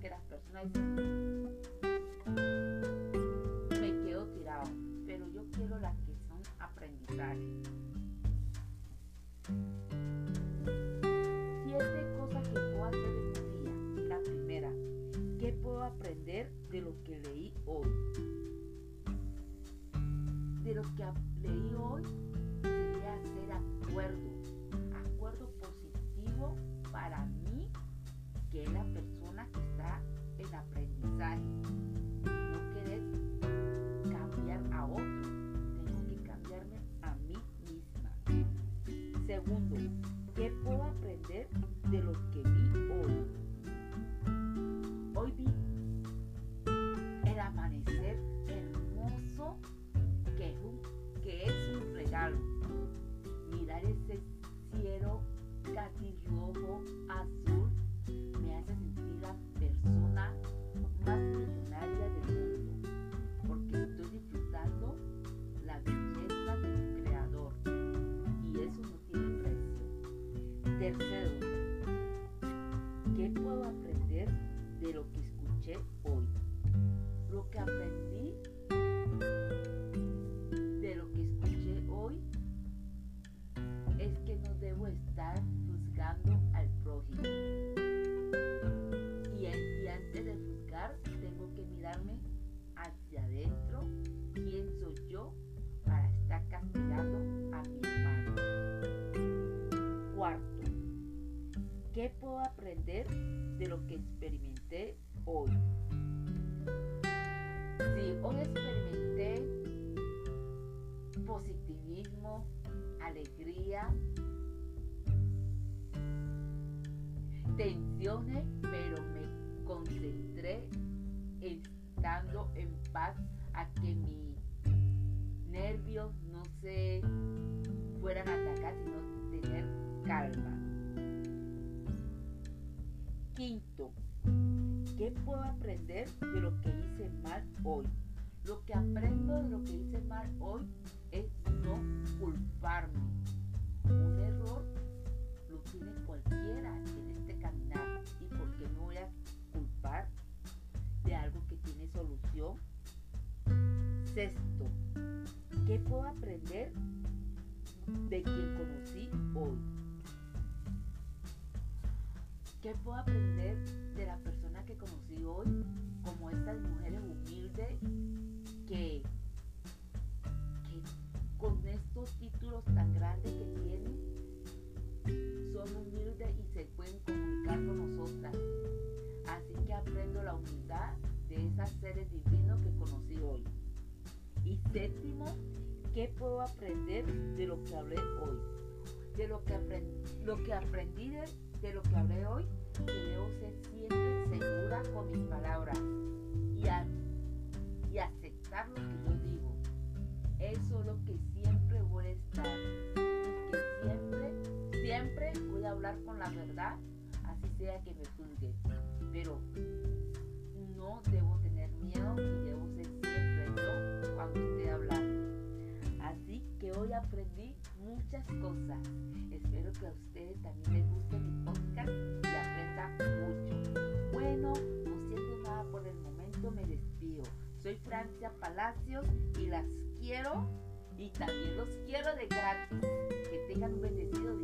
que las personas dicen, me quedo tirado, pero yo quiero las que son aprendizaje. Siete cosas que puedo hacer en un día. La primera, ¿qué puedo aprender de lo que leí hoy? De lo que leí hoy sería hacer acuerdo, acuerdo positivo para mí, que la persona ¿qué puedo aprender de lo que vi hoy? Hoy vi el amanecer hermoso que es un, que es un regalo. Mirar ese です。¿Qué puedo aprender de lo que experimenté hoy? Si hoy experimenté positivismo, alegría, tensiones, pero me concentré estando en paz a que mis nervios no se fueran a atacar, sino tener calma. Quinto, ¿qué puedo aprender de lo que hice mal hoy? Lo que aprendo de lo que hice mal hoy es no culparme. Un error lo tiene cualquiera en este caminar. ¿Y por qué no voy a culpar de algo que tiene solución? Sexto, ¿qué puedo aprender de quien ¿Qué puedo aprender de la persona que conocí hoy? Como estas mujeres humildes que, que con estos títulos tan grandes que tienen, son humildes y se pueden comunicar con nosotras. Así que aprendo la humildad de esas seres divinos que conocí hoy. Y séptimo, ¿qué puedo aprender de lo que hablé hoy? De lo que, aprendí, lo que aprendí de, lo que hablé hoy, que debo ser siempre segura con mis palabras y, y aceptar lo que yo digo. Eso es lo que siempre voy a estar. Que siempre, siempre voy a hablar con la verdad, así sea que me juzgue. Pero no debo tener miedo y debo ser siempre yo cuando esté hablando. Así que hoy aprendí muchas cosas. Espero que a ustedes también les guste mi podcast y aprendan mucho. Bueno, no siento nada por el momento, me despido. Soy Francia Palacios y las quiero y también los quiero de gratis. Que tengan un bendecido